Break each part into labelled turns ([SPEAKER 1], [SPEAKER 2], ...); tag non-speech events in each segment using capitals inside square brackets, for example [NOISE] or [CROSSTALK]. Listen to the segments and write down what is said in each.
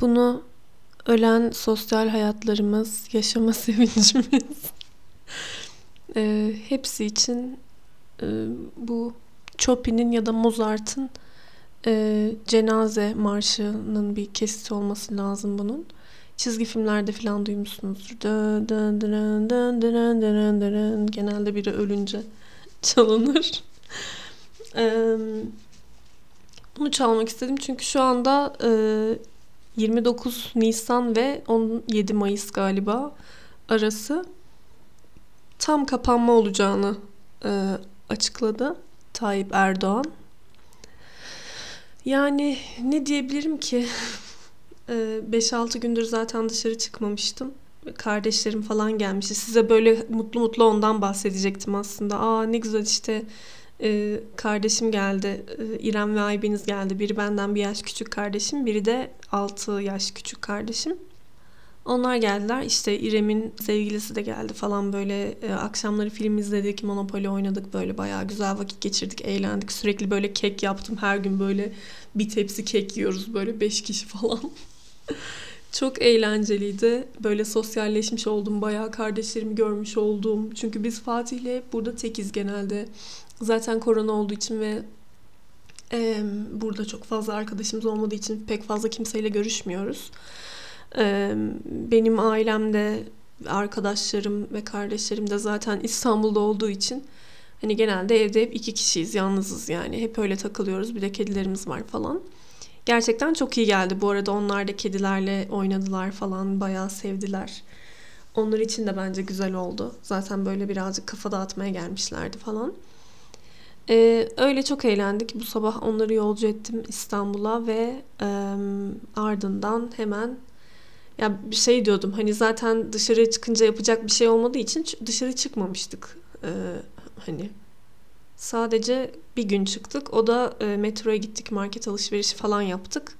[SPEAKER 1] Bunu ölen sosyal hayatlarımız, yaşama sevincimiz e, hepsi için e, bu Chopin'in ya da Mozart'ın e, cenaze marşının bir kesiti olması lazım bunun. Çizgi filmlerde falan duymuşsunuzdur. Genelde biri ölünce [LAUGHS] çalınır. Bunu çalmak istedim çünkü şu anda e, 29 Nisan ve 17 Mayıs galiba arası tam kapanma olacağını açıkladı Tayyip Erdoğan. Yani ne diyebilirim ki? [LAUGHS] 5-6 gündür zaten dışarı çıkmamıştım. Kardeşlerim falan gelmişti. Size böyle mutlu mutlu ondan bahsedecektim aslında. Aa ne güzel işte e, kardeşim geldi. E, İrem ve Aybeniz geldi. Biri benden bir yaş küçük kardeşim. Biri de 6 yaş küçük kardeşim. Onlar geldiler. İşte İrem'in sevgilisi de geldi falan böyle. E, akşamları film izledik, Monopoly oynadık böyle bayağı güzel vakit geçirdik, eğlendik. Sürekli böyle kek yaptım. Her gün böyle bir tepsi kek yiyoruz böyle 5 kişi falan. [LAUGHS] Çok eğlenceliydi. Böyle sosyalleşmiş oldum. Bayağı kardeşlerimi görmüş oldum. Çünkü biz Fatih'le burada tekiz genelde. Zaten korona olduğu için ve e, burada çok fazla arkadaşımız olmadığı için pek fazla kimseyle görüşmüyoruz. E, benim ailemde arkadaşlarım ve kardeşlerim de zaten İstanbul'da olduğu için hani genelde evde hep iki kişiyiz, yalnızız yani. Hep öyle takılıyoruz. Bir de kedilerimiz var falan. Gerçekten çok iyi geldi. Bu arada onlar da kedilerle oynadılar falan. Bayağı sevdiler. Onlar için de bence güzel oldu. Zaten böyle birazcık kafa dağıtmaya gelmişlerdi falan. Ee, öyle çok eğlendik. Bu sabah onları yolcu ettim İstanbul'a ve e, ardından hemen ya bir şey diyordum hani zaten dışarı çıkınca yapacak bir şey olmadığı için dışarı çıkmamıştık. Ee, hani sadece bir gün çıktık. O da e, metroya gittik, market alışverişi falan yaptık.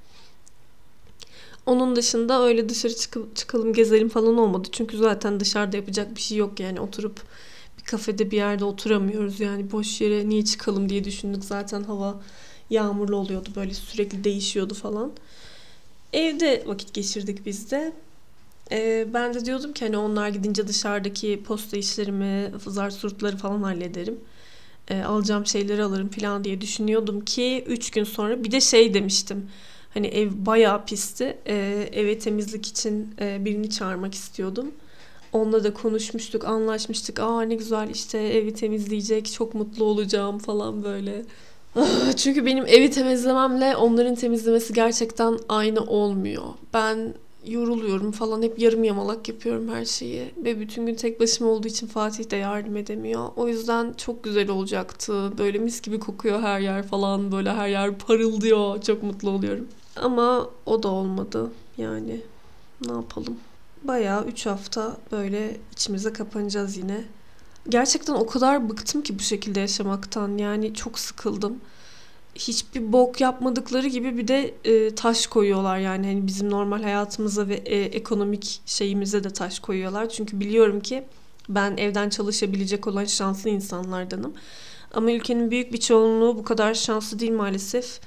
[SPEAKER 1] Onun dışında öyle dışarı çıkıp, çıkalım gezelim falan olmadı. Çünkü zaten dışarıda yapacak bir şey yok yani oturup bir kafede bir yerde oturamıyoruz. Yani boş yere niye çıkalım diye düşündük. Zaten hava yağmurlu oluyordu böyle sürekli değişiyordu falan. Evde vakit geçirdik biz de. Ee, ben de diyordum ki hani onlar gidince dışarıdaki posta işlerimi, zar surtları falan hallederim. Ee, alacağım şeyleri alırım falan diye düşünüyordum ki 3 gün sonra bir de şey demiştim. Hani ev bayağı pisti. Ee, eve temizlik için e, birini çağırmak istiyordum. Onunla da konuşmuştuk, anlaşmıştık. Aa ne güzel işte evi temizleyecek, çok mutlu olacağım falan böyle. Ah, çünkü benim evi temizlememle onların temizlemesi gerçekten aynı olmuyor. Ben yoruluyorum falan hep yarım yamalak yapıyorum her şeyi. Ve bütün gün tek başıma olduğu için Fatih de yardım edemiyor. O yüzden çok güzel olacaktı. Böyle mis gibi kokuyor her yer falan. Böyle her yer parıldıyor. Çok mutlu oluyorum. Ama o da olmadı. Yani ne yapalım. Bayağı 3 hafta böyle içimize kapanacağız yine. Gerçekten o kadar bıktım ki bu şekilde yaşamaktan. Yani çok sıkıldım. Hiçbir bok yapmadıkları gibi bir de e, taş koyuyorlar yani hani bizim normal hayatımıza ve e, ekonomik şeyimize de taş koyuyorlar. Çünkü biliyorum ki ben evden çalışabilecek olan şanslı insanlardanım. Ama ülkenin büyük bir çoğunluğu bu kadar şanslı değil maalesef.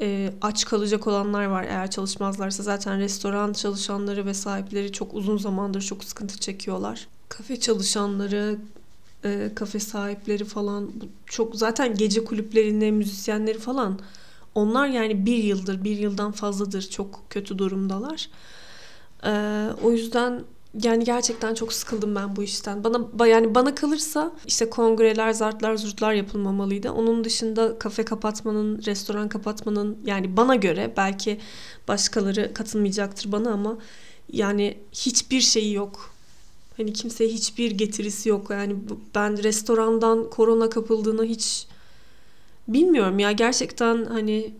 [SPEAKER 1] E, aç kalacak olanlar var eğer çalışmazlarsa zaten restoran çalışanları ve sahipleri çok uzun zamandır çok sıkıntı çekiyorlar. Kafe çalışanları, e, kafe sahipleri falan çok zaten gece kulüplerinde müzisyenleri falan onlar yani bir yıldır bir yıldan fazladır çok kötü durumdalar. E, o yüzden yani gerçekten çok sıkıldım ben bu işten. Bana yani bana kalırsa işte kongreler, zartlar, zurtlar yapılmamalıydı. Onun dışında kafe kapatmanın, restoran kapatmanın yani bana göre belki başkaları katılmayacaktır bana ama yani hiçbir şeyi yok Hani kimseye hiçbir getirisi yok. Yani ben restorandan korona kapıldığını hiç bilmiyorum ya. Gerçekten hani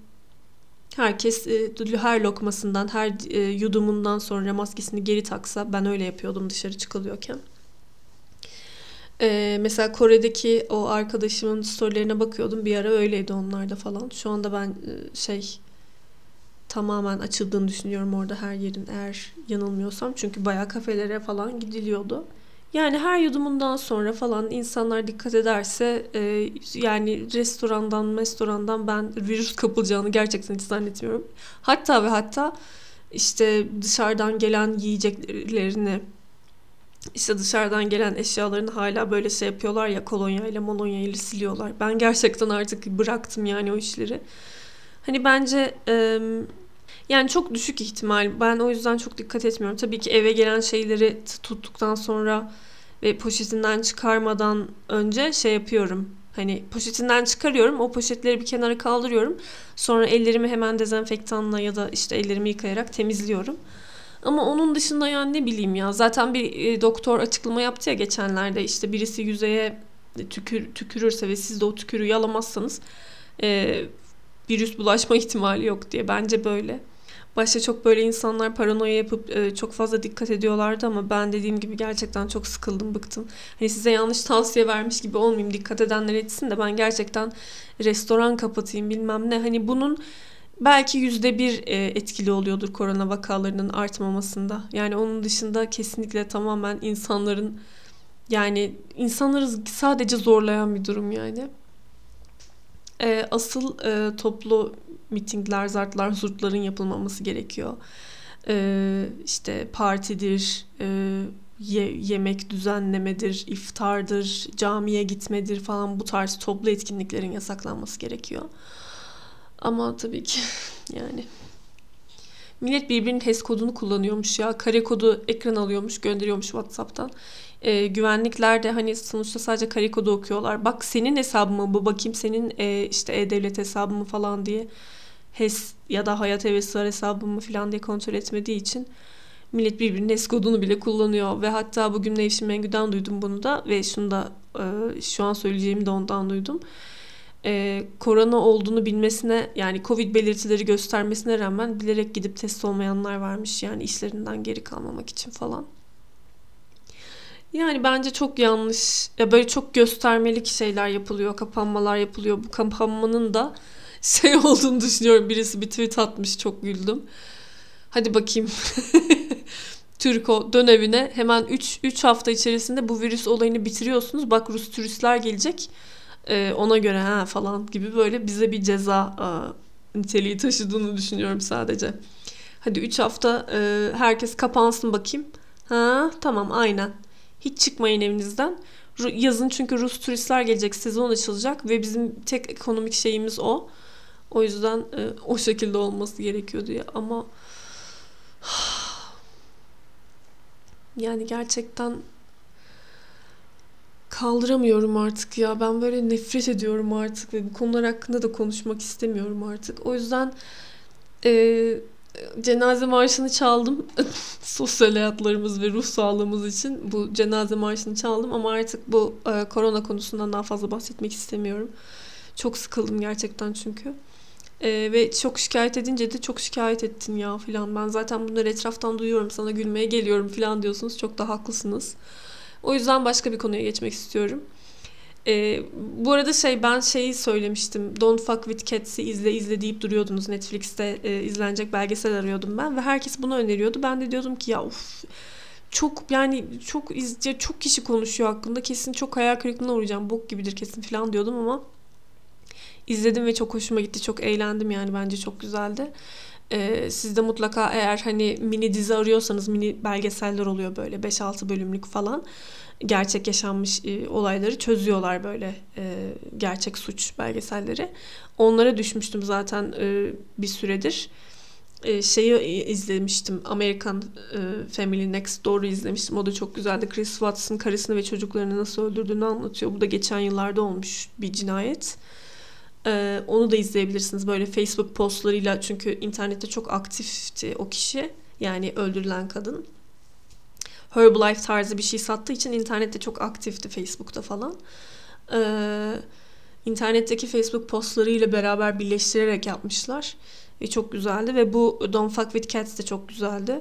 [SPEAKER 1] herkes e, her lokmasından, her e, yudumundan sonra maskesini geri taksa ben öyle yapıyordum dışarı çıkılıyorken. Ee, mesela Kore'deki o arkadaşımın storylerine bakıyordum. Bir ara öyleydi onlarda falan. Şu anda ben e, şey tamamen açıldığını düşünüyorum orada her yerin eğer yanılmıyorsam. Çünkü bayağı kafelere falan gidiliyordu. Yani her yudumundan sonra falan insanlar dikkat ederse e, yani restorandan restorandan ben virüs kapılacağını gerçekten hiç zannetmiyorum. Hatta ve hatta işte dışarıdan gelen yiyeceklerini işte dışarıdan gelen eşyalarını hala böyle şey yapıyorlar ya kolonya ile molonya ile siliyorlar. Ben gerçekten artık bıraktım yani o işleri. Hani bence yani çok düşük ihtimal. Ben o yüzden çok dikkat etmiyorum. Tabii ki eve gelen şeyleri tuttuktan sonra ve poşetinden çıkarmadan önce şey yapıyorum. Hani poşetinden çıkarıyorum. O poşetleri bir kenara kaldırıyorum. Sonra ellerimi hemen dezenfektanla ya da işte ellerimi yıkayarak temizliyorum. Ama onun dışında yani ne bileyim ya zaten bir e, doktor açıklama yaptı ya geçenlerde işte birisi yüzeye tükür, tükürürse ve siz de o tükürüğü yalamazsanız e, virüs bulaşma ihtimali yok diye bence böyle. Başta çok böyle insanlar paranoya yapıp e, çok fazla dikkat ediyorlardı ama ben dediğim gibi gerçekten çok sıkıldım, bıktım. Hani size yanlış tavsiye vermiş gibi olmayayım. Dikkat edenler etsin de ben gerçekten restoran kapatayım bilmem ne. Hani bunun belki yüzde bir e, etkili oluyordur korona vakalarının artmamasında. Yani onun dışında kesinlikle tamamen insanların yani insanları sadece zorlayan bir durum yani. E, asıl e, toplu mitingler, zartlar, zurtların yapılmaması gerekiyor. E, işte partidir, e, ye, yemek düzenlemedir, iftardır, camiye gitmedir falan bu tarz toplu etkinliklerin yasaklanması gerekiyor. Ama tabii ki [LAUGHS] yani millet birbirinin HES kodunu kullanıyormuş ya. Kare kodu ekran alıyormuş, gönderiyormuş WhatsApp'tan e, güvenlikler de hani sonuçta sadece kare kodu okuyorlar. Bak senin hesabın mı bu bakayım senin e, işte e-devlet hesabı mı falan diye HES ya da hayat hevesi var hesabı mı falan diye kontrol etmediği için millet birbirinin HES kodunu bile kullanıyor ve hatta bugün Nevşin Mengü'den duydum bunu da ve şunu da e, şu an söyleyeceğimi de ondan duydum. E, korona olduğunu bilmesine yani Covid belirtileri göstermesine rağmen bilerek gidip test olmayanlar varmış yani işlerinden geri kalmamak için falan. Yani bence çok yanlış. Ya böyle çok göstermelik şeyler yapılıyor, kapanmalar yapılıyor. Bu kapanmanın da [LAUGHS] şey olduğunu düşünüyorum. Birisi bir tweet atmış çok güldüm. Hadi bakayım. [LAUGHS] Türko dön evine hemen 3 3 hafta içerisinde bu virüs olayını bitiriyorsunuz. Bak Rus turistler gelecek. Ee, ona göre ha falan gibi böyle bize bir ceza a, niteliği taşıdığını düşünüyorum sadece. Hadi 3 hafta e, herkes kapansın bakayım. Ha tamam aynen. Hiç çıkmayın evinizden. Yazın çünkü Rus turistler gelecek, sezon açılacak ve bizim tek ekonomik şeyimiz o. O yüzden e, o şekilde olması gerekiyor diye ama [SIGHS] yani gerçekten kaldıramıyorum artık ya. Ben böyle nefret ediyorum artık ve bu konular hakkında da konuşmak istemiyorum artık. O yüzden e, cenaze marşını çaldım. [LAUGHS] Sosyal hayatlarımız ve ruh sağlığımız için bu cenaze marşını çaldım ama artık bu e, korona konusundan daha fazla bahsetmek istemiyorum. Çok sıkıldım gerçekten çünkü. E, ve çok şikayet edince de çok şikayet ettin ya filan. Ben zaten bunları etraftan duyuyorum. Sana gülmeye geliyorum filan diyorsunuz. Çok da haklısınız. O yüzden başka bir konuya geçmek istiyorum. E, bu arada şey ben şeyi söylemiştim. Don't Fuck With Cats'i izle izle deyip duruyordunuz. Netflix'te e, izlenecek belgesel arıyordum ben ve herkes bunu öneriyordu. Ben de diyordum ki ya of çok yani çok izce çok kişi konuşuyor hakkında. Kesin çok hayal kırıklığına uğrayacağım. Bok gibidir kesin falan diyordum ama izledim ve çok hoşuma gitti. Çok eğlendim yani bence çok güzeldi. Ee, siz de mutlaka eğer hani mini dizi arıyorsanız mini belgeseller oluyor böyle 5-6 bölümlük falan gerçek yaşanmış e, olayları çözüyorlar böyle e, gerçek suç belgeselleri. Onlara düşmüştüm zaten e, bir süredir. E, şeyi izlemiştim. American e, Family Next Door'u izlemiştim. O da çok güzeldi. Chris Watts'ın karısını ve çocuklarını nasıl öldürdüğünü anlatıyor. Bu da geçen yıllarda olmuş bir cinayet. E, onu da izleyebilirsiniz. Böyle Facebook postlarıyla çünkü internette çok aktifti o kişi. Yani öldürülen kadın. Herbalife tarzı bir şey sattığı için internette çok aktifti Facebook'ta falan. Ee, internetteki Facebook postlarıyla beraber birleştirerek yapmışlar. Ve çok güzeldi ve bu Don't Fuck With Cats de çok güzeldi.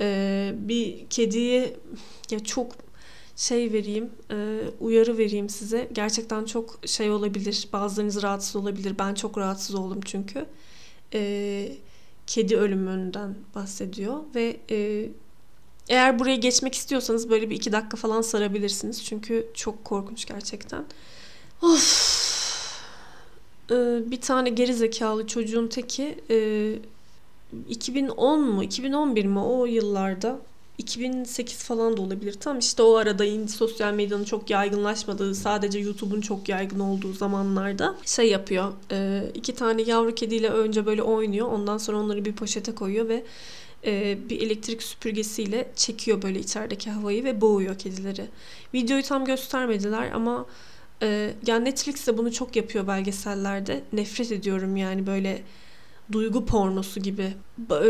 [SPEAKER 1] Ee, bir kediye ya çok şey vereyim, e, uyarı vereyim size. Gerçekten çok şey olabilir. Bazılarınız rahatsız olabilir. Ben çok rahatsız oldum çünkü. E, kedi ölümünden bahsediyor ve e, Eğer buraya geçmek istiyorsanız böyle bir iki dakika falan sarabilirsiniz. Çünkü çok korkunç gerçekten. Of. Bir tane geri zekalı çocuğun teki e, 2010 mu 2011 mi o yıllarda 2008 falan da olabilir. Tam işte o arada indie sosyal medyanın çok yaygınlaşmadığı, sadece YouTube'un çok yaygın olduğu zamanlarda şey yapıyor. E, iki tane yavru kediyle önce böyle oynuyor. Ondan sonra onları bir poşete koyuyor ve e, bir elektrik süpürgesiyle çekiyor böyle içerideki havayı ve boğuyor kedileri. Videoyu tam göstermediler ama e, yani Netflix de bunu çok yapıyor belgesellerde. Nefret ediyorum yani böyle duygu pornosu gibi.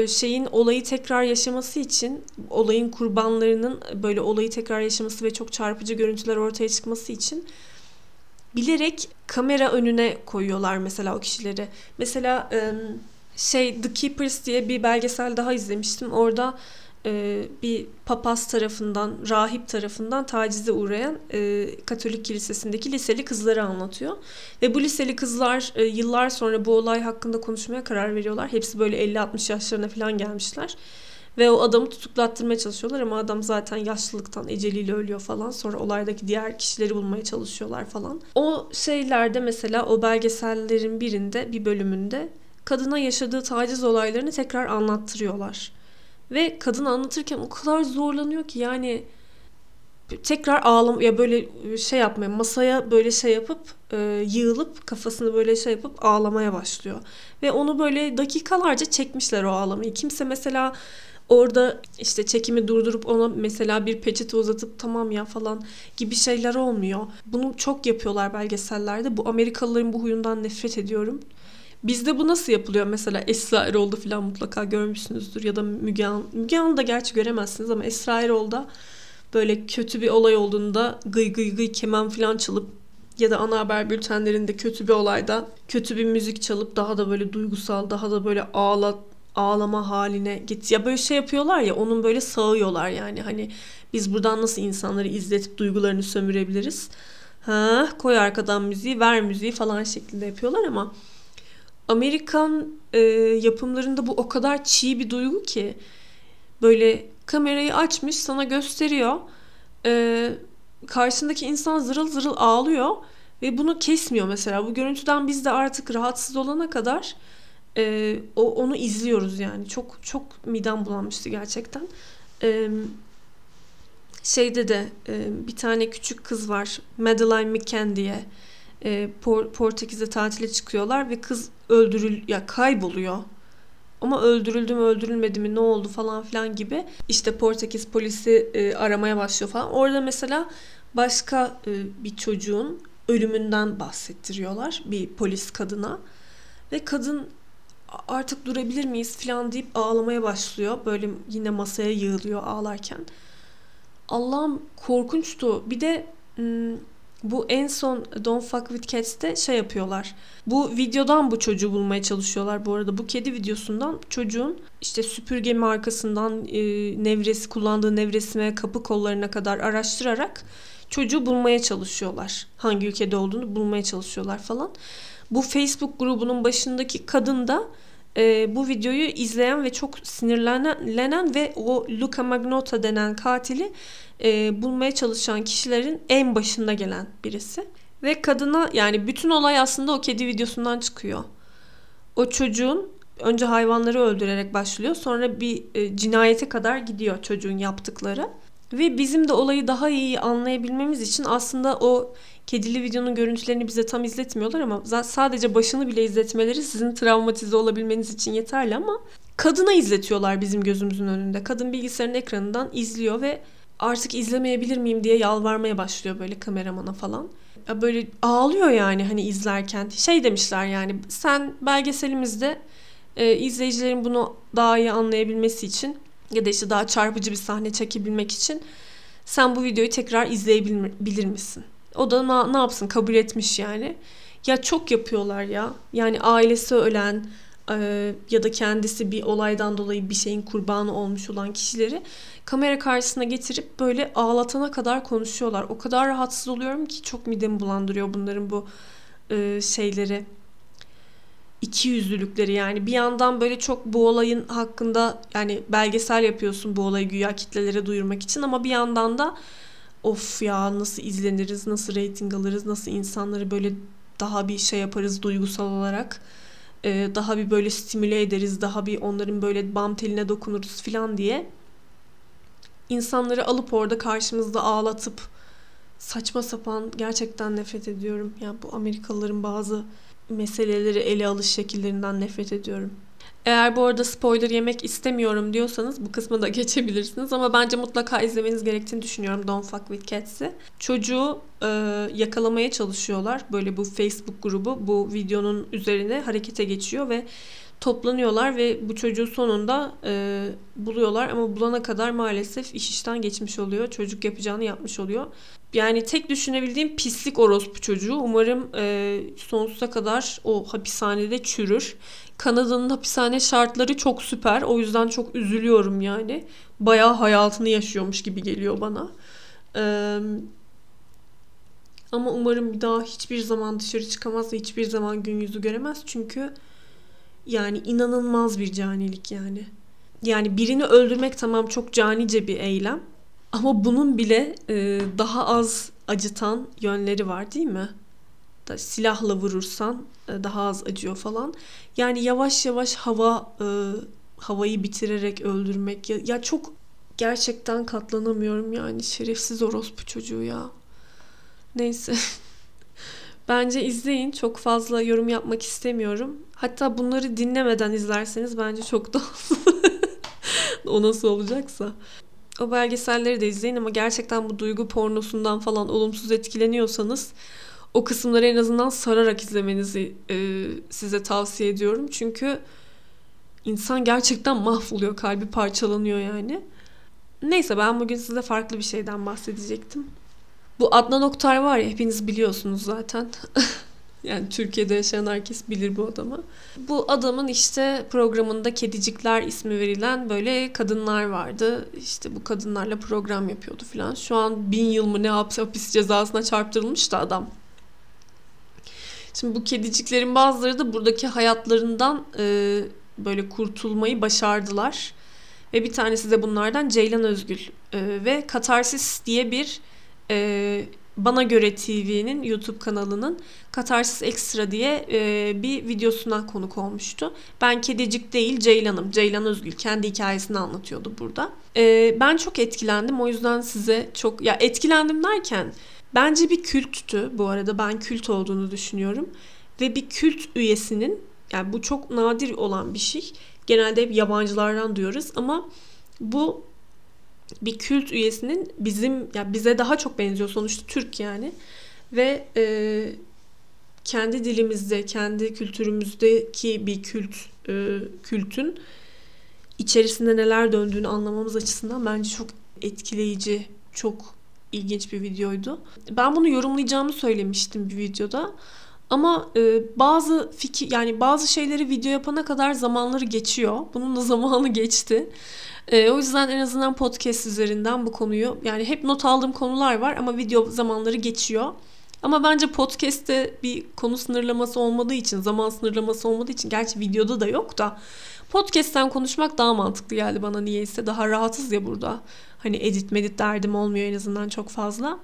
[SPEAKER 1] Şeyin olayı tekrar yaşaması için olayın kurbanlarının böyle olayı tekrar yaşaması ve çok çarpıcı görüntüler ortaya çıkması için bilerek kamera önüne koyuyorlar mesela o kişileri. Mesela şey The Keepers diye bir belgesel daha izlemiştim. Orada e, bir papaz tarafından, rahip tarafından tacize uğrayan e, Katolik kilisesindeki liseli kızları anlatıyor. Ve bu liseli kızlar e, yıllar sonra bu olay hakkında konuşmaya karar veriyorlar. Hepsi böyle 50-60 yaşlarına falan gelmişler. Ve o adamı tutuklattırmaya çalışıyorlar ama adam zaten yaşlılıktan eceliyle ölüyor falan. Sonra olaydaki diğer kişileri bulmaya çalışıyorlar falan. O şeylerde mesela o belgesellerin birinde bir bölümünde kadına yaşadığı taciz olaylarını tekrar anlattırıyorlar. Ve kadın anlatırken o kadar zorlanıyor ki yani tekrar ağlam ya böyle şey yapmaya masaya böyle şey yapıp e, yığılıp kafasını böyle şey yapıp ağlamaya başlıyor. Ve onu böyle dakikalarca çekmişler o ağlamayı. Kimse mesela orada işte çekimi durdurup ona mesela bir peçete uzatıp tamam ya falan gibi şeyler olmuyor. Bunu çok yapıyorlar belgesellerde. Bu Amerikalıların bu huyundan nefret ediyorum. Bizde bu nasıl yapılıyor? Mesela Esra Erol'da falan mutlaka görmüşsünüzdür. Ya da Müge Anlı. Müge Anlı'da gerçi göremezsiniz ama Esra Erol'da böyle kötü bir olay olduğunda gıy gıy gıy keman falan çalıp ya da ana haber bültenlerinde kötü bir olayda kötü bir müzik çalıp daha da böyle duygusal, daha da böyle ağla, ağlama haline git. Ya böyle şey yapıyorlar ya onun böyle sağıyorlar yani. Hani biz buradan nasıl insanları izletip duygularını sömürebiliriz? Ha, koy arkadan müziği, ver müziği falan şeklinde yapıyorlar ama Amerikan e, yapımlarında bu o kadar çiğ bir duygu ki böyle kamerayı açmış sana gösteriyor. E, karşısındaki insan zırıl zırıl ağlıyor ve bunu kesmiyor mesela. Bu görüntüden biz de artık rahatsız olana kadar e, o onu izliyoruz yani. Çok çok midem bulanmıştı gerçekten. E, şeyde de e, bir tane küçük kız var. Madeline McCann diye e, Por- Portekiz'e tatile çıkıyorlar ve kız öldürül ya kayboluyor. Ama öldürüldü mü öldürülmedi mi ne oldu falan filan gibi işte Portekiz polisi e, aramaya başlıyor falan. Orada mesela başka e, bir çocuğun ölümünden bahsettiriyorlar bir polis kadına ve kadın artık durabilir miyiz falan deyip ağlamaya başlıyor. Böyle yine masaya yığılıyor ağlarken. Allah'ım korkunçtu. Bir de bu en son Don't Fuck With Cats'te şey yapıyorlar. Bu videodan bu çocuğu bulmaya çalışıyorlar bu arada. Bu kedi videosundan çocuğun işte süpürge markasından e, nevresi kullandığı nevresine kapı kollarına kadar araştırarak çocuğu bulmaya çalışıyorlar. Hangi ülkede olduğunu bulmaya çalışıyorlar falan. Bu Facebook grubunun başındaki kadın da e, bu videoyu izleyen ve çok sinirlenen ve o Luca Magnotta denen katili e, bulmaya çalışan kişilerin en başında gelen birisi. Ve kadına yani bütün olay aslında o kedi videosundan çıkıyor. O çocuğun önce hayvanları öldürerek başlıyor. Sonra bir e, cinayete kadar gidiyor çocuğun yaptıkları. Ve bizim de olayı daha iyi anlayabilmemiz için aslında o kedili videonun görüntülerini bize tam izletmiyorlar ama sadece başını bile izletmeleri sizin travmatize olabilmeniz için yeterli ama kadına izletiyorlar bizim gözümüzün önünde. Kadın bilgisayarın ekranından izliyor ve artık izlemeyebilir miyim diye yalvarmaya başlıyor böyle kameramana falan. Böyle ağlıyor yani hani izlerken. Şey demişler yani sen belgeselimizde e, izleyicilerin bunu daha iyi anlayabilmesi için ya da işte daha çarpıcı bir sahne çekebilmek için sen bu videoyu tekrar izleyebilir misin? O da na, ne yapsın kabul etmiş yani. Ya çok yapıyorlar ya. Yani ailesi ölen e, ya da kendisi bir olaydan dolayı bir şeyin kurbanı olmuş olan kişileri kamera karşısına getirip böyle ağlatana kadar konuşuyorlar. O kadar rahatsız oluyorum ki çok midemi bulandırıyor bunların bu e, şeyleri. iki yüzlülükleri yani bir yandan böyle çok bu olayın hakkında yani belgesel yapıyorsun bu olayı güya kitlelere duyurmak için ama bir yandan da of ya nasıl izleniriz, nasıl reyting alırız, nasıl insanları böyle daha bir şey yaparız duygusal olarak. Ee, daha bir böyle stimüle ederiz, daha bir onların böyle bam teline dokunuruz falan diye. insanları alıp orada karşımızda ağlatıp saçma sapan gerçekten nefret ediyorum. Ya bu Amerikalıların bazı meseleleri ele alış şekillerinden nefret ediyorum. Eğer bu arada spoiler yemek istemiyorum diyorsanız bu kısmı da [LAUGHS] geçebilirsiniz ama bence mutlaka izlemeniz gerektiğini düşünüyorum Don't Fuck With Cats'i. Çocuğu e, yakalamaya çalışıyorlar. Böyle bu Facebook grubu bu videonun üzerine harekete geçiyor ve toplanıyorlar ve bu çocuğu sonunda e, buluyorlar ama bulana kadar maalesef iş işten geçmiş oluyor. Çocuk yapacağını yapmış oluyor. Yani tek düşünebildiğim pislik orospu çocuğu. Umarım e, sonsuza kadar o hapishanede çürür. Kanada'nın hapishane şartları çok süper. O yüzden çok üzülüyorum yani. Bayağı hayatını yaşıyormuş gibi geliyor bana. Ee, ama umarım bir daha hiçbir zaman dışarı çıkamaz ve hiçbir zaman gün yüzü göremez. Çünkü yani inanılmaz bir canilik yani. Yani birini öldürmek tamam çok canice bir eylem. Ama bunun bile e, daha az acıtan yönleri var değil mi? Da silahla vurursan e, daha az acıyor falan. Yani yavaş yavaş hava e, havayı bitirerek öldürmek ya, ya çok gerçekten katlanamıyorum yani şerefsiz orospu çocuğu ya. Neyse. [LAUGHS] Bence izleyin. Çok fazla yorum yapmak istemiyorum. Hatta bunları dinlemeden izlerseniz bence çok daha [LAUGHS] o nasıl olacaksa. O belgeselleri de izleyin ama gerçekten bu duygu pornosundan falan olumsuz etkileniyorsanız o kısımları en azından sararak izlemenizi e, size tavsiye ediyorum. Çünkü insan gerçekten mahvoluyor, kalbi parçalanıyor yani. Neyse ben bugün size farklı bir şeyden bahsedecektim. Bu Adnan Oktar var ya hepiniz biliyorsunuz zaten. [LAUGHS] yani Türkiye'de yaşayan herkes bilir bu adamı. Bu adamın işte programında Kedicikler ismi verilen böyle kadınlar vardı. İşte bu kadınlarla program yapıyordu falan. Şu an bin yıl mı ne hapis cezasına çarptırılmış da adam. Şimdi bu kediciklerin bazıları da buradaki hayatlarından e, böyle kurtulmayı başardılar. Ve bir tanesi de bunlardan Ceylan Özgül. E, ve Katarsis diye bir e, Bana Göre TV'nin YouTube kanalının Katarsis Extra diye e, bir videosuna konuk olmuştu. Ben kedicik değil Ceylan'ım. Ceylan Özgül kendi hikayesini anlatıyordu burada. E, ben çok etkilendim. O yüzden size çok... Ya etkilendim derken Bence bir külttü bu arada. Ben kült olduğunu düşünüyorum. Ve bir kült üyesinin yani bu çok nadir olan bir şey. Genelde hep yabancılardan duyuyoruz ama bu bir kült üyesinin bizim ya bize daha çok benziyor sonuçta Türk yani ve e, kendi dilimizde, kendi kültürümüzdeki bir kült e, kültün içerisinde neler döndüğünü anlamamız açısından bence çok etkileyici, çok ilginç bir videoydu. Ben bunu yorumlayacağımı söylemiştim bir videoda. Ama e, bazı fikir yani bazı şeyleri video yapana kadar zamanları geçiyor. Bunun da zamanı geçti. E, o yüzden en azından podcast üzerinden bu konuyu yani hep not aldığım konular var ama video zamanları geçiyor. Ama bence podcast'te bir konu sınırlaması olmadığı için, zaman sınırlaması olmadığı için gerçi videoda da yok da podcast'ten konuşmak daha mantıklı geldi bana niyeyse. Daha rahatız ya burada. Hani edit medit derdim olmuyor en azından çok fazla.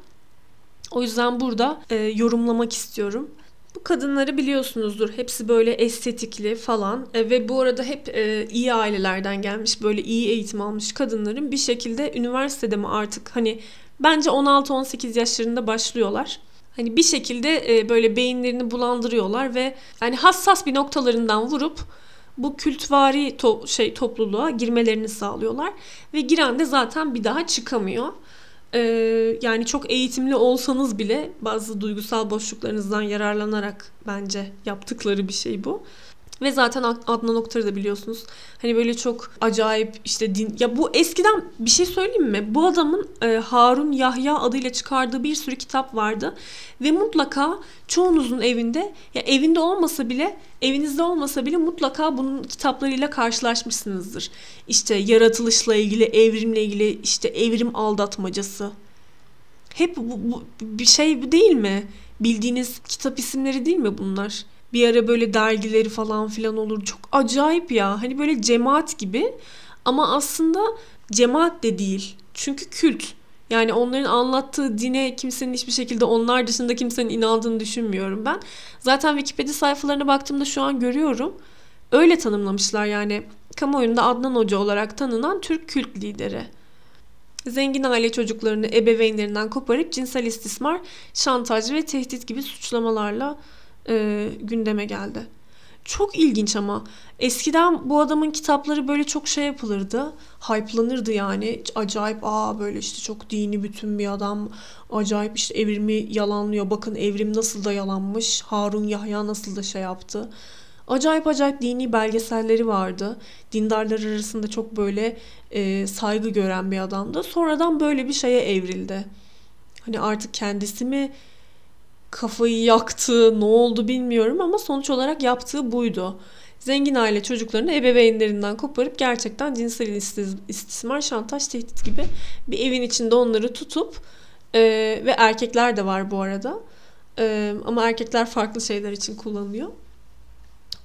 [SPEAKER 1] O yüzden burada e, yorumlamak istiyorum. Bu kadınları biliyorsunuzdur. Hepsi böyle estetikli falan e, ve bu arada hep e, iyi ailelerden gelmiş, böyle iyi eğitim almış kadınların bir şekilde üniversitede mi artık hani bence 16-18 yaşlarında başlıyorlar. Hani bir şekilde e, böyle beyinlerini bulandırıyorlar ve yani hassas bir noktalarından vurup bu kültvari to- şey topluluğa girmelerini sağlıyorlar ve giren de zaten bir daha çıkamıyor. Ee, yani çok eğitimli olsanız bile bazı duygusal boşluklarınızdan yararlanarak bence yaptıkları bir şey bu. Ve zaten Adnan Oktar'ı da biliyorsunuz. Hani böyle çok acayip işte din... Ya bu eskiden bir şey söyleyeyim mi? Bu adamın e, Harun Yahya adıyla çıkardığı bir sürü kitap vardı. Ve mutlaka çoğunuzun evinde ya evinde olmasa bile evinizde olmasa bile mutlaka bunun kitaplarıyla karşılaşmışsınızdır. İşte yaratılışla ilgili, evrimle ilgili işte evrim aldatmacası. Hep bu, bu bir şey değil mi? Bildiğiniz kitap isimleri değil mi bunlar? Bir ara böyle dergileri falan filan olur. Çok acayip ya. Hani böyle cemaat gibi ama aslında cemaat de değil. Çünkü kült. Yani onların anlattığı dine kimsenin hiçbir şekilde onlar dışında kimsenin inandığını düşünmüyorum ben. Zaten Wikipedia sayfalarına baktığımda şu an görüyorum. Öyle tanımlamışlar yani. Kamuoyunda Adnan Hoca olarak tanınan Türk kült lideri. Zengin aile çocuklarını ebeveynlerinden koparıp cinsel istismar, şantaj ve tehdit gibi suçlamalarla e, gündeme geldi. Çok ilginç ama eskiden bu adamın kitapları böyle çok şey yapılırdı. Hype'lanırdı yani. Acayip aa böyle işte çok dini bütün bir adam. Acayip işte evrimi yalanlıyor. Bakın evrim nasıl da yalanmış. Harun Yahya nasıl da şey yaptı. Acayip acayip dini belgeselleri vardı. Dindarlar arasında çok böyle e, saygı gören bir adamdı. Sonradan böyle bir şeye evrildi. Hani artık kendisi mi kafayı yaktı, ne oldu bilmiyorum ama sonuç olarak yaptığı buydu. Zengin aile çocuklarını ebeveynlerinden koparıp gerçekten cinsel istismar, şantaj, tehdit gibi bir evin içinde onları tutup e, ve erkekler de var bu arada. E, ama erkekler farklı şeyler için kullanılıyor.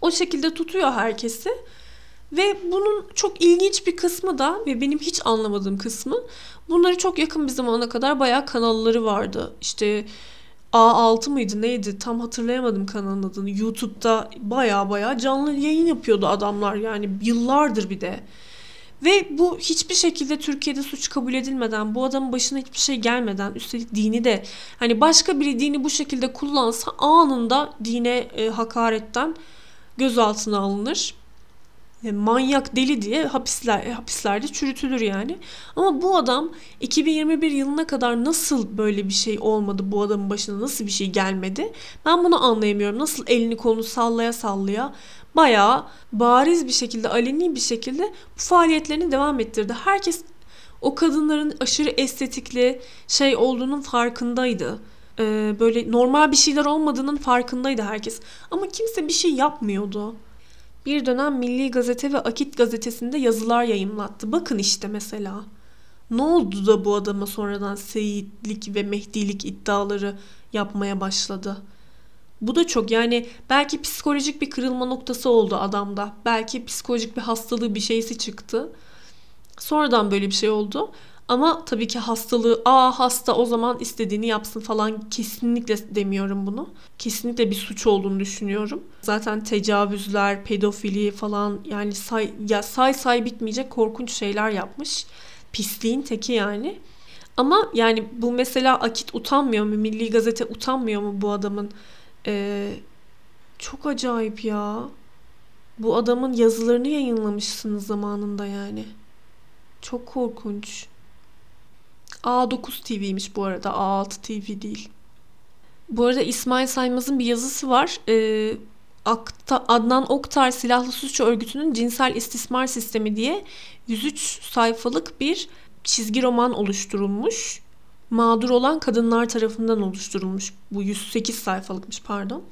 [SPEAKER 1] O şekilde tutuyor herkesi. Ve bunun çok ilginç bir kısmı da ve benim hiç anlamadığım kısmı bunları çok yakın bir zamana kadar bayağı kanalları vardı. İşte A6 mıydı neydi tam hatırlayamadım kanalın adını. YouTube'da baya baya canlı yayın yapıyordu adamlar yani yıllardır bir de. Ve bu hiçbir şekilde Türkiye'de suç kabul edilmeden, bu adamın başına hiçbir şey gelmeden, üstelik dini de hani başka biri dini bu şekilde kullansa anında dine e, hakaretten gözaltına alınır manyak deli diye hapisler e, hapislerde çürütülür yani. Ama bu adam 2021 yılına kadar nasıl böyle bir şey olmadı bu adamın başına nasıl bir şey gelmedi? Ben bunu anlayamıyorum. Nasıl elini kolunu sallaya sallaya bayağı bariz bir şekilde aleni bir şekilde bu faaliyetlerini devam ettirdi. Herkes o kadınların aşırı estetikli şey olduğunun farkındaydı. Ee, böyle normal bir şeyler olmadığının farkındaydı herkes. Ama kimse bir şey yapmıyordu. Bir dönem Milli Gazete ve Akit gazetesinde yazılar yayımlattı. Bakın işte mesela. Ne oldu da bu adama sonradan seyitlik ve mehdilik iddiaları yapmaya başladı? Bu da çok yani belki psikolojik bir kırılma noktası oldu adamda. Belki psikolojik bir hastalığı bir şeysi çıktı. Sonradan böyle bir şey oldu. Ama tabii ki hastalığı, aa hasta o zaman istediğini yapsın falan kesinlikle demiyorum bunu. Kesinlikle bir suç olduğunu düşünüyorum. Zaten tecavüzler, pedofili falan yani say, ya say say bitmeyecek korkunç şeyler yapmış. Pisliğin teki yani. Ama yani bu mesela Akit utanmıyor mu? Milli Gazete utanmıyor mu bu adamın? Ee, çok acayip ya. Bu adamın yazılarını yayınlamışsınız zamanında yani. Çok korkunç. A9 TV'ymiş bu arada. A6 TV değil. Bu arada İsmail Saymaz'ın bir yazısı var. Ee, Akta, Adnan Oktar Silahlı Suç Örgütü'nün cinsel istismar sistemi diye 103 sayfalık bir çizgi roman oluşturulmuş. Mağdur olan kadınlar tarafından oluşturulmuş. Bu 108 sayfalıkmış pardon.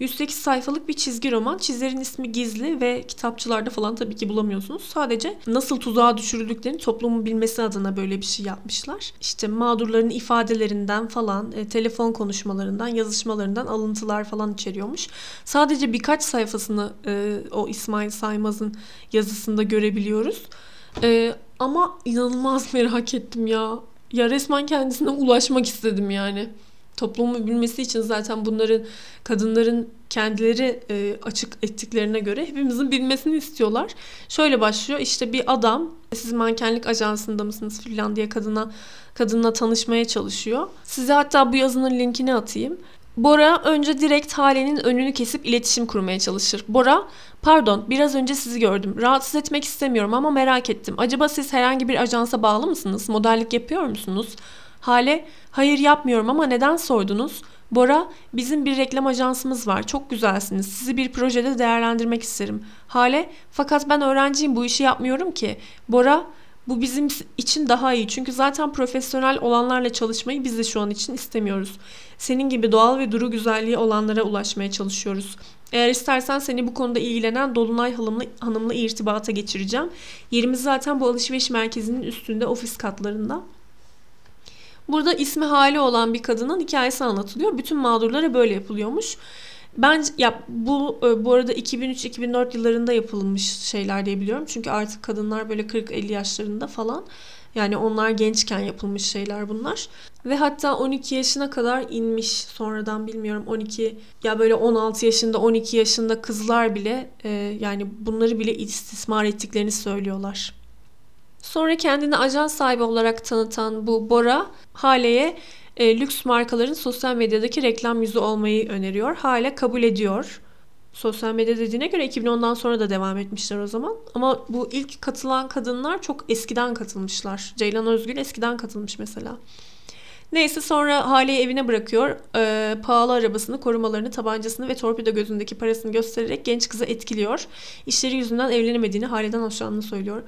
[SPEAKER 1] 108 sayfalık bir çizgi roman. Çizerin ismi gizli ve kitapçılarda falan tabii ki bulamıyorsunuz. Sadece nasıl tuzağa düşürüldüklerini toplumun bilmesi adına böyle bir şey yapmışlar. İşte mağdurların ifadelerinden falan, e, telefon konuşmalarından, yazışmalarından alıntılar falan içeriyormuş. Sadece birkaç sayfasını e, o İsmail Saymaz'ın yazısında görebiliyoruz. E, ama inanılmaz merak ettim ya. Ya resmen kendisine ulaşmak istedim yani toplumu bilmesi için zaten bunların kadınların kendileri e, açık ettiklerine göre hepimizin bilmesini istiyorlar. Şöyle başlıyor işte bir adam siz mankenlik ajansında mısınız filan diye kadına kadınla tanışmaya çalışıyor. Size hatta bu yazının linkini atayım. Bora önce direkt Hale'nin önünü kesip iletişim kurmaya çalışır. Bora, pardon biraz önce sizi gördüm. Rahatsız etmek istemiyorum ama merak ettim. Acaba siz herhangi bir ajansa bağlı mısınız? Modellik yapıyor musunuz? Hale, hayır yapmıyorum ama neden sordunuz? Bora, bizim bir reklam ajansımız var. Çok güzelsiniz. Sizi bir projede değerlendirmek isterim. Hale, fakat ben öğrenciyim bu işi yapmıyorum ki. Bora, bu bizim için daha iyi. Çünkü zaten profesyonel olanlarla çalışmayı biz de şu an için istemiyoruz. Senin gibi doğal ve duru güzelliği olanlara ulaşmaya çalışıyoruz. Eğer istersen seni bu konuda ilgilenen Dolunay Hanım'la, hanımla irtibata geçireceğim. Yerimiz zaten bu alışveriş merkezinin üstünde ofis katlarında. Burada ismi hali olan bir kadının hikayesi anlatılıyor. Bütün mağdurlara böyle yapılıyormuş. Bence ya bu e, bu arada 2003-2004 yıllarında yapılmış şeyler diye biliyorum. Çünkü artık kadınlar böyle 40-50 yaşlarında falan. Yani onlar gençken yapılmış şeyler bunlar. Ve hatta 12 yaşına kadar inmiş sonradan bilmiyorum 12 ya böyle 16 yaşında 12 yaşında kızlar bile e, yani bunları bile istismar ettiklerini söylüyorlar. Sonra kendini ajans sahibi olarak tanıtan bu Bora Hale'ye e, lüks markaların sosyal medyadaki reklam yüzü olmayı öneriyor. Hale kabul ediyor. Sosyal medya dediğine göre 2010'dan sonra da devam etmişler o zaman. Ama bu ilk katılan kadınlar çok eskiden katılmışlar. Ceylan Özgül eskiden katılmış mesela. Neyse sonra Hale'yi evine bırakıyor. Ee, pahalı arabasını, korumalarını, tabancasını ve torpido gözündeki parasını göstererek genç kızı etkiliyor. İşleri yüzünden evlenemediğini, Hale'den hoşlandığını söylüyor.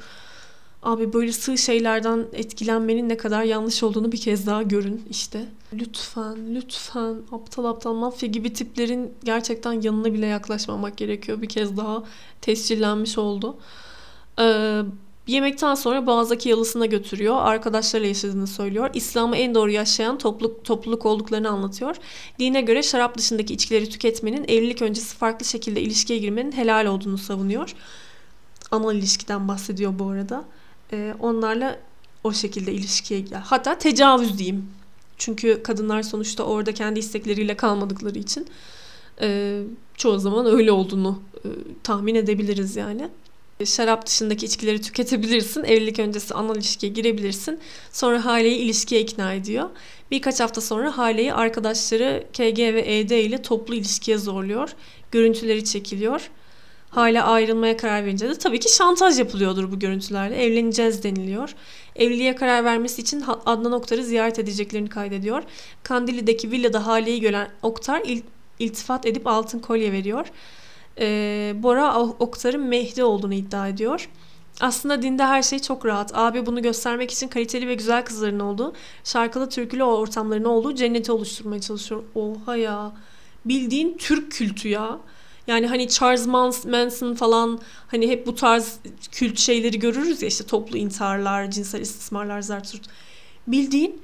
[SPEAKER 1] Abi böyle sığ şeylerden etkilenmenin ne kadar yanlış olduğunu bir kez daha görün işte. Lütfen, lütfen aptal aptal mafya gibi tiplerin gerçekten yanına bile yaklaşmamak gerekiyor. Bir kez daha tescillenmiş oldu. Ee, Yemekten sonra Boğaz'daki yalısına götürüyor. Arkadaşlarıyla yaşadığını söylüyor. İslam'ı en doğru yaşayan topluluk, topluluk olduklarını anlatıyor. Dine göre şarap dışındaki içkileri tüketmenin, evlilik öncesi farklı şekilde ilişkiye girmenin helal olduğunu savunuyor. Anal ilişkiden bahsediyor bu arada e, onlarla o şekilde ilişkiye hatta tecavüz diyeyim. Çünkü kadınlar sonuçta orada kendi istekleriyle kalmadıkları için e, çoğu zaman öyle olduğunu e, tahmin edebiliriz yani. Şarap dışındaki içkileri tüketebilirsin. Evlilik öncesi anal ilişkiye girebilirsin. Sonra Hale'yi ilişkiye ikna ediyor. Birkaç hafta sonra Hale'yi arkadaşları KG ve ED ile toplu ilişkiye zorluyor. Görüntüleri çekiliyor hala ayrılmaya karar verince de tabii ki şantaj yapılıyordur bu görüntülerle. Evleneceğiz deniliyor. Evliliğe karar vermesi için Adnan Oktar'ı ziyaret edeceklerini kaydediyor. Kandili'deki villada Hale'yi gören Oktar il, iltifat edip altın kolye veriyor. Ee, Bora Oktar'ın Mehdi olduğunu iddia ediyor. Aslında dinde her şey çok rahat. Abi bunu göstermek için kaliteli ve güzel kızların olduğu, şarkılı türkülü ortamların olduğu cenneti oluşturmaya çalışıyor. Oha ya. Bildiğin Türk kültü ya. Yani hani Charles Manson falan hani hep bu tarz kült şeyleri görürüz ya işte toplu intiharlar, cinsel istismarlar, zarturt. Bildiğin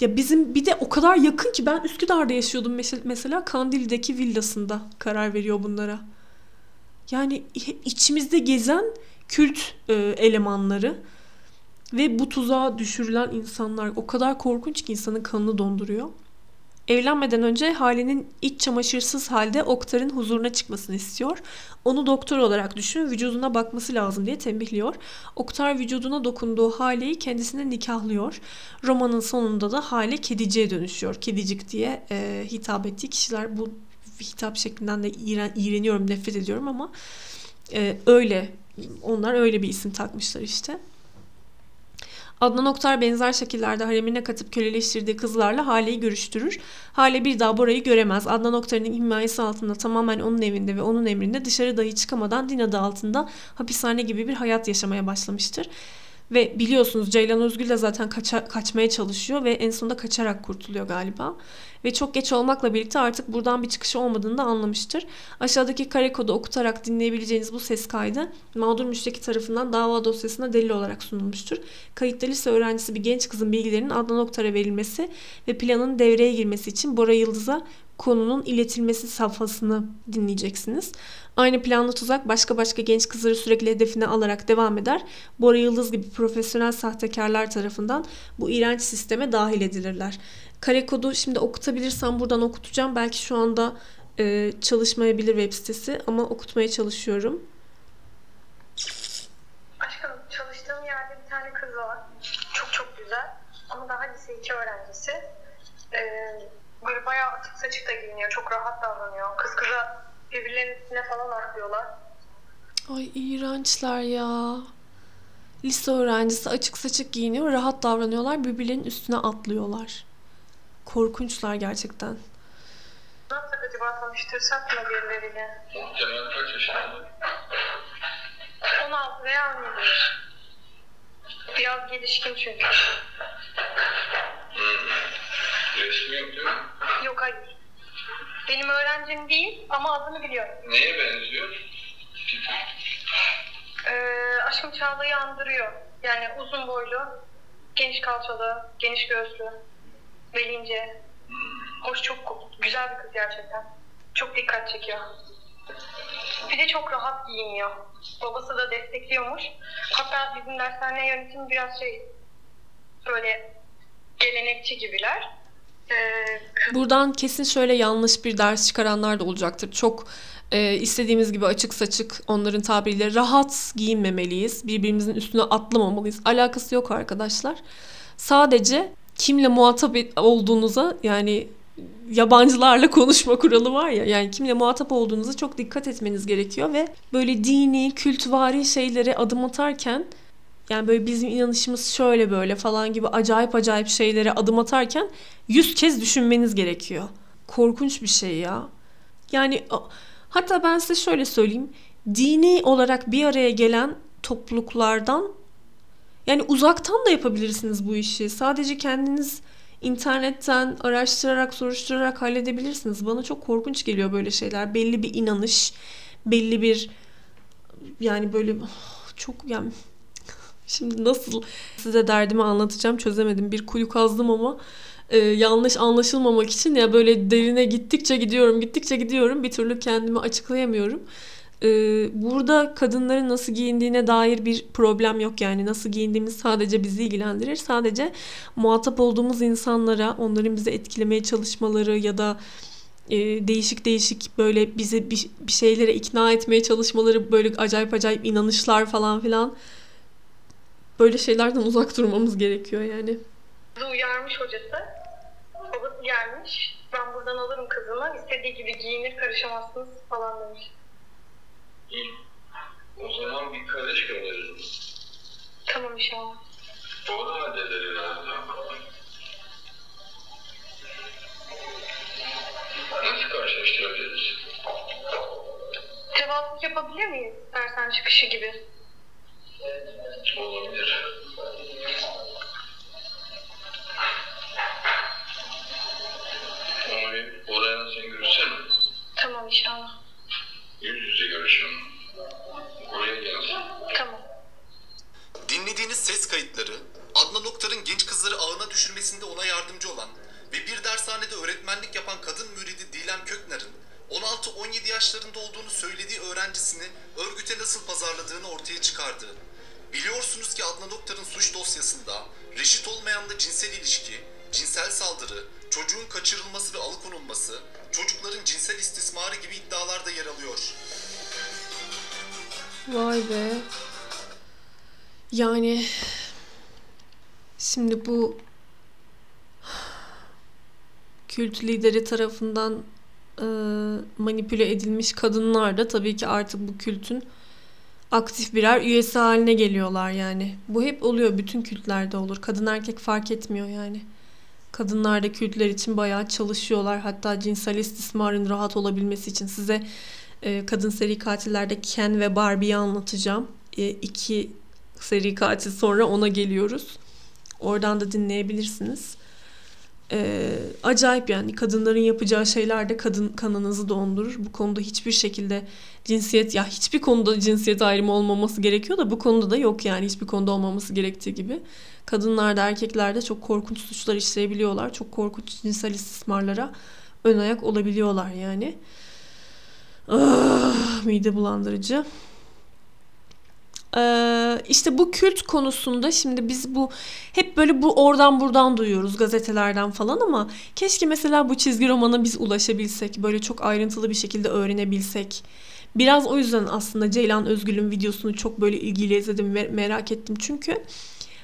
[SPEAKER 1] ya bizim bir de o kadar yakın ki ben Üsküdar'da yaşıyordum mesela Kandil'deki villasında karar veriyor bunlara. Yani içimizde gezen kült e, elemanları ve bu tuzağa düşürülen insanlar o kadar korkunç ki insanın kanını donduruyor. Evlenmeden önce Hale'nin iç çamaşırsız halde Oktar'ın huzuruna çıkmasını istiyor. Onu doktor olarak düşün, vücuduna bakması lazım diye tembihliyor. Oktar vücuduna dokunduğu Hale'yi kendisine nikahlıyor. Romanın sonunda da Hale kediciye dönüşüyor. Kedicik diye e, hitap ettiği kişiler bu hitap şeklinden de iğren, iğreniyorum, nefret ediyorum ama e, öyle onlar öyle bir isim takmışlar işte. Adnan Oktar benzer şekillerde haremine katıp köleleştirdiği kızlarla Hale'yi görüştürür. Hale bir daha Bora'yı göremez. Adnan Oktar'ın himayesi altında tamamen onun evinde ve onun emrinde dışarı dahi çıkamadan din adı altında hapishane gibi bir hayat yaşamaya başlamıştır. Ve biliyorsunuz Ceylan Özgül de zaten kaça, kaçmaya çalışıyor ve en sonunda kaçarak kurtuluyor galiba. Ve çok geç olmakla birlikte artık buradan bir çıkışı olmadığını da anlamıştır. Aşağıdaki kare kodu okutarak dinleyebileceğiniz bu ses kaydı mağdur müşteki tarafından dava dosyasına delil olarak sunulmuştur. Kayıtta lise öğrencisi bir genç kızın bilgilerinin Adnan Oktar'a verilmesi ve planın devreye girmesi için Bora Yıldız'a konunun iletilmesi safhasını dinleyeceksiniz. Aynı planlı tuzak başka başka genç kızları sürekli hedefine alarak devam eder. Bora Yıldız gibi profesyonel sahtekarlar tarafından bu iğrenç sisteme dahil edilirler. Kare kodu şimdi okutabilirsem buradan okutacağım. Belki şu anda e, çalışmayabilir web sitesi ama okutmaya çalışıyorum.
[SPEAKER 2] Aşkım çalıştığım yerde bir tane kız var. Çok çok güzel. Ama daha lise 2 öğrencisi. Ee, böyle bayağı açık saçık da giyiniyor. Çok rahat davranıyor. Kız kıza birbirlerinin üstüne falan atlıyorlar.
[SPEAKER 1] Ay iğrençler ya. Lise öğrencisi açık saçık giyiniyor, rahat davranıyorlar, birbirlerinin üstüne atlıyorlar. Korkunçlar gerçekten.
[SPEAKER 2] Ne yapsak acaba tanıştırsak mı birileriyle?
[SPEAKER 3] Cemal kaç yaşında?
[SPEAKER 2] 16 veya 17. Biraz gelişkin çünkü.
[SPEAKER 3] Hmm. Resmi yok değil mi?
[SPEAKER 2] Yok hayır. Benim öğrencim değil ama adını biliyorum.
[SPEAKER 3] Neye benziyor?
[SPEAKER 2] Ee, aşkım Çağla'yı andırıyor. Yani uzun boylu, geniş kalçalı, geniş göğüslü, belince. Hoş çok güzel bir kız gerçekten. çok dikkat çekiyor. Bir de çok rahat giyiniyor. Babası da destekliyormuş. Hatta bizim dershane yönetimi biraz şey böyle gelenekçi gibiler. Ee,
[SPEAKER 1] Buradan kesin şöyle yanlış bir ders çıkaranlar da olacaktır. Çok e, istediğimiz gibi açık saçık onların tabiriyle rahat giyinmemeliyiz. Birbirimizin üstüne atlamamalıyız. Alakası yok arkadaşlar. Sadece kimle muhatap olduğunuza yani yabancılarla [LAUGHS] konuşma kuralı var ya yani kimle muhatap olduğunuza çok dikkat etmeniz gerekiyor ve böyle dini, kültvari şeylere adım atarken yani böyle bizim inanışımız şöyle böyle falan gibi acayip acayip şeylere adım atarken yüz kez düşünmeniz gerekiyor. Korkunç bir şey ya. Yani hatta ben size şöyle söyleyeyim. Dini olarak bir araya gelen topluluklardan yani uzaktan da yapabilirsiniz bu işi. Sadece kendiniz internetten araştırarak, soruşturarak halledebilirsiniz. Bana çok korkunç geliyor böyle şeyler. Belli bir inanış, belli bir yani böyle çok yani Şimdi nasıl size derdimi anlatacağım çözemedim. Bir kuyu kazdım ama e, yanlış anlaşılmamak için ya böyle derine gittikçe gidiyorum, gittikçe gidiyorum. Bir türlü kendimi açıklayamıyorum. E, burada kadınların nasıl giyindiğine dair bir problem yok yani. Nasıl giyindiğimiz sadece bizi ilgilendirir. Sadece muhatap olduğumuz insanlara, onların bizi etkilemeye çalışmaları ya da e, değişik değişik böyle bizi bir, bir şeylere ikna etmeye çalışmaları böyle acayip acayip inanışlar falan filan böyle şeylerden uzak durmamız gerekiyor yani.
[SPEAKER 2] Uyarmış hocası. Babası gelmiş. Ben buradan alırım kızımı. İstediği gibi giyinir karışamazsınız falan demiş.
[SPEAKER 3] İyi. O zaman bir kardeş göndeririz.
[SPEAKER 2] Tamam inşallah.
[SPEAKER 3] Doğru maddeleri lazım. Nasıl karşılaştırabiliriz?
[SPEAKER 2] Cevaplık yapabilir miyiz? Dersen çıkışı gibi.
[SPEAKER 3] Olabilir. Ama bir oraya sen görüşsene.
[SPEAKER 2] Tamam inşallah.
[SPEAKER 3] Yüz yüze görüşelim. Oraya gelsin.
[SPEAKER 2] Tamam.
[SPEAKER 4] Dinlediğiniz ses kayıtları Adnan Oktar'ın genç kızları ağına düşürmesinde ona yardımcı olan ve bir dershanede öğretmenlik yapan kadın müridi Dilem Kökner'in 16-17 yaşlarında olduğunu söylediği öğrencisini örgüte nasıl pazarladığını ortaya çıkardı. Biliyorsunuz ki Adnan Oktar'ın suç dosyasında reşit olmayanla cinsel ilişki, cinsel saldırı, çocuğun kaçırılması ve alıkonulması, çocukların cinsel istismarı gibi iddialar da yer alıyor.
[SPEAKER 1] Vay be. Yani şimdi bu kült lideri tarafından e, manipüle edilmiş kadınlar da tabii ki artık bu kültün aktif birer üyesi haline geliyorlar yani. Bu hep oluyor bütün kültlerde olur. Kadın erkek fark etmiyor yani. Kadınlar da kültler için bayağı çalışıyorlar. Hatta cinsel istismarın rahat olabilmesi için size e, kadın seri katillerde Ken ve Barbie'yi anlatacağım. E, iki seri katil sonra ona geliyoruz. Oradan da dinleyebilirsiniz. Ee, acayip yani kadınların yapacağı şeyler de kadın kanınızı dondurur. Bu konuda hiçbir şekilde cinsiyet ya hiçbir konuda cinsiyet ayrımı olmaması gerekiyor da bu konuda da yok yani hiçbir konuda olmaması gerektiği gibi. Kadınlar da erkekler de çok korkunç suçlar işleyebiliyorlar. Çok korkunç cinsel istismarlara ön ayak olabiliyorlar yani. Ah, mide bulandırıcı. Ee, işte bu kült konusunda şimdi biz bu hep böyle bu oradan buradan duyuyoruz gazetelerden falan ama keşke mesela bu çizgi romana biz ulaşabilsek böyle çok ayrıntılı bir şekilde öğrenebilsek. Biraz o yüzden aslında Ceylan Özgül'ün videosunu çok böyle ilgiyle izledim ve merak ettim çünkü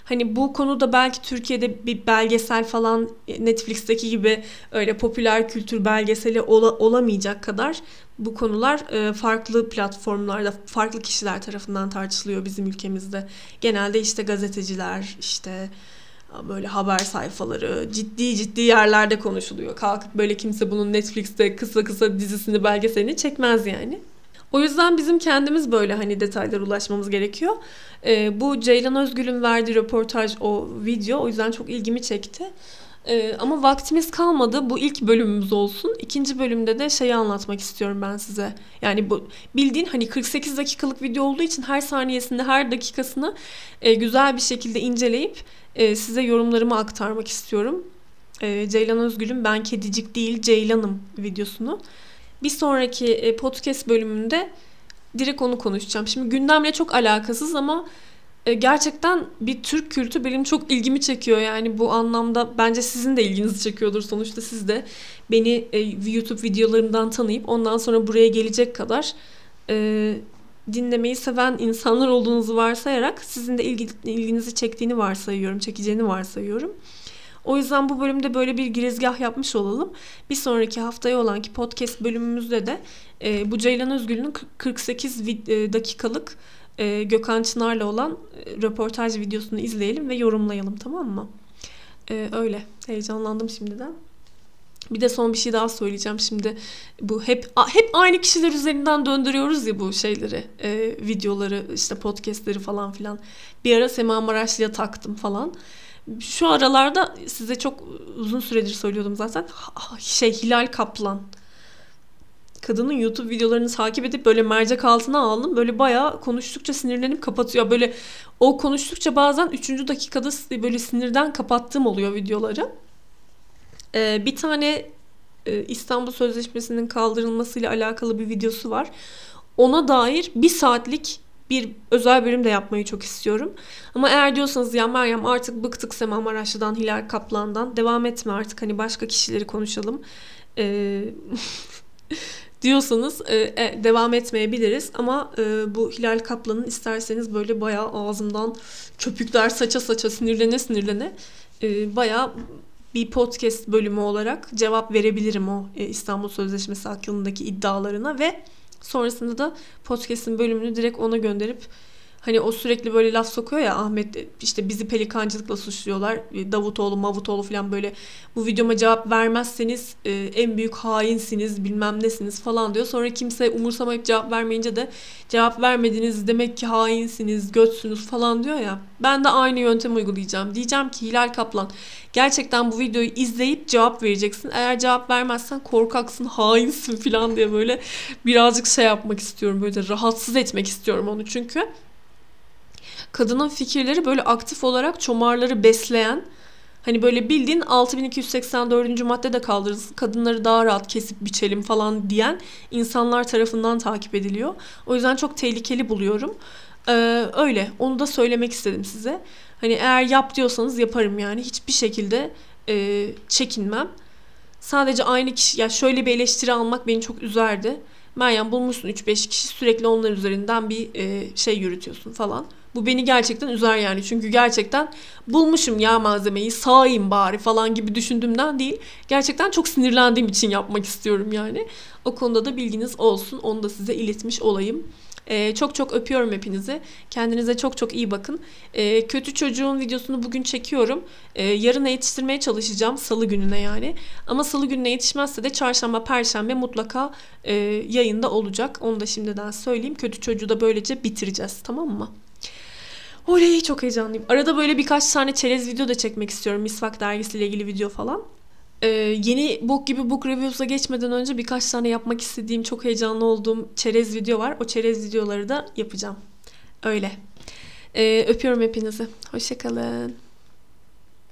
[SPEAKER 1] hani bu konuda belki Türkiye'de bir belgesel falan Netflix'teki gibi öyle popüler kültür belgeseli ola, olamayacak kadar bu konular e, farklı platformlarda farklı kişiler tarafından tartışılıyor bizim ülkemizde. Genelde işte gazeteciler işte böyle haber sayfaları ciddi ciddi yerlerde konuşuluyor. Kalkıp böyle kimse bunun Netflix'te kısa kısa dizisini belgeselini çekmez yani. O yüzden bizim kendimiz böyle hani detaylara ulaşmamız gerekiyor. Ee, bu Ceylan Özgül'ün verdiği röportaj o video o yüzden çok ilgimi çekti. Ee, ama vaktimiz kalmadı. Bu ilk bölümümüz olsun. İkinci bölümde de şeyi anlatmak istiyorum ben size. Yani bu bildiğin hani 48 dakikalık video olduğu için her saniyesinde her dakikasını e, güzel bir şekilde inceleyip e, size yorumlarımı aktarmak istiyorum. E, Ceylan Özgül'ün Ben Kedicik Değil Ceylanım videosunu. Bir sonraki e, podcast bölümünde direkt onu konuşacağım. Şimdi gündemle çok alakasız ama e, gerçekten bir Türk kültü benim çok ilgimi çekiyor. Yani bu anlamda bence sizin de ilginizi çekiyordur. Sonuçta siz de beni e, YouTube videolarımdan tanıyıp ondan sonra buraya gelecek kadar dinlemeyi seven insanlar olduğunuzu varsayarak sizin de ilgi, ilginizi çektiğini varsayıyorum, çekeceğini varsayıyorum. O yüzden bu bölümde böyle bir girizgah yapmış olalım. Bir sonraki haftaya olan ki podcast bölümümüzde de e, bu Ceylan Özgül'ün 48 vid- e, dakikalık e, Gökhan Çınar'la olan e, röportaj videosunu izleyelim ve yorumlayalım tamam mı? E, öyle. Heyecanlandım şimdiden. Bir de son bir şey daha söyleyeceğim şimdi. Bu hep hep aynı kişiler üzerinden döndürüyoruz ya bu şeyleri, e, videoları, işte podcastleri falan filan. Bir ara Sema Maraşlı'ya taktım falan. Şu aralarda size çok uzun süredir söylüyordum zaten. Şey Hilal Kaplan. Kadının YouTube videolarını takip edip böyle mercek altına aldım. Böyle bayağı konuştukça sinirlenip kapatıyor. Böyle o konuştukça bazen 3. dakikada böyle sinirden kapattığım oluyor videoları. Ee, bir tane e, İstanbul Sözleşmesi'nin kaldırılmasıyla alakalı bir videosu var. Ona dair bir saatlik bir özel bölüm de yapmayı çok istiyorum. Ama eğer diyorsanız ya Meryem artık bıktık Sema Maraşlı'dan, Hilal Kaplan'dan devam etme artık hani başka kişileri konuşalım. Ee, [LAUGHS] diyorsanız e, e, devam etmeyebiliriz ama e, bu Hilal Kaplan'ın isterseniz böyle bayağı ağzımdan köpükler saça saça sinirlene sinirlene e, bayağı bir podcast bölümü olarak cevap verebilirim o e, İstanbul Sözleşmesi hakkındaki iddialarına ve sonrasında da podcast'in bölümünü direkt ona gönderip Hani o sürekli böyle laf sokuyor ya Ahmet işte bizi pelikancılıkla suçluyorlar. Davutoğlu, Mavutoğlu falan böyle bu videoma cevap vermezseniz e, en büyük hainsiniz bilmem nesiniz falan diyor. Sonra kimse umursamayıp cevap vermeyince de cevap vermediniz demek ki hainsiniz, götsünüz falan diyor ya. Ben de aynı yöntem uygulayacağım. Diyeceğim ki Hilal Kaplan gerçekten bu videoyu izleyip cevap vereceksin. Eğer cevap vermezsen korkaksın, hainsin falan diye böyle birazcık şey yapmak istiyorum. Böyle rahatsız etmek istiyorum onu çünkü kadının fikirleri böyle aktif olarak çomarları besleyen hani böyle bildiğin 6284. madde de kaldırılsın kadınları daha rahat kesip biçelim falan diyen insanlar tarafından takip ediliyor. O yüzden çok tehlikeli buluyorum. Ee, öyle onu da söylemek istedim size. Hani eğer yap diyorsanız yaparım yani hiçbir şekilde e, çekinmem. Sadece aynı kişi ya şöyle bir eleştiri almak beni çok üzerdi. Meryem bulmuşsun 3-5 kişi sürekli onlar üzerinden bir e, şey yürütüyorsun falan. Bu beni gerçekten üzer yani. Çünkü gerçekten bulmuşum ya malzemeyi sağayım bari falan gibi düşündüğümden değil. Gerçekten çok sinirlendiğim için yapmak istiyorum yani. O konuda da bilginiz olsun. Onu da size iletmiş olayım. Ee, çok çok öpüyorum hepinizi. Kendinize çok çok iyi bakın. Ee, kötü çocuğun videosunu bugün çekiyorum. Ee, yarına yetiştirmeye çalışacağım. Salı gününe yani. Ama salı gününe yetişmezse de çarşamba, perşembe mutlaka e, yayında olacak. Onu da şimdiden söyleyeyim. Kötü çocuğu da böylece bitireceğiz. Tamam mı? Oley çok heyecanlıyım. Arada böyle birkaç tane çerez video da çekmek istiyorum. Misvak dergisiyle ilgili video falan. Ee, yeni book gibi book reviews'a geçmeden önce birkaç tane yapmak istediğim, çok heyecanlı olduğum çerez video var. O çerez videoları da yapacağım. Öyle. Ee, öpüyorum hepinizi. Hoşçakalın.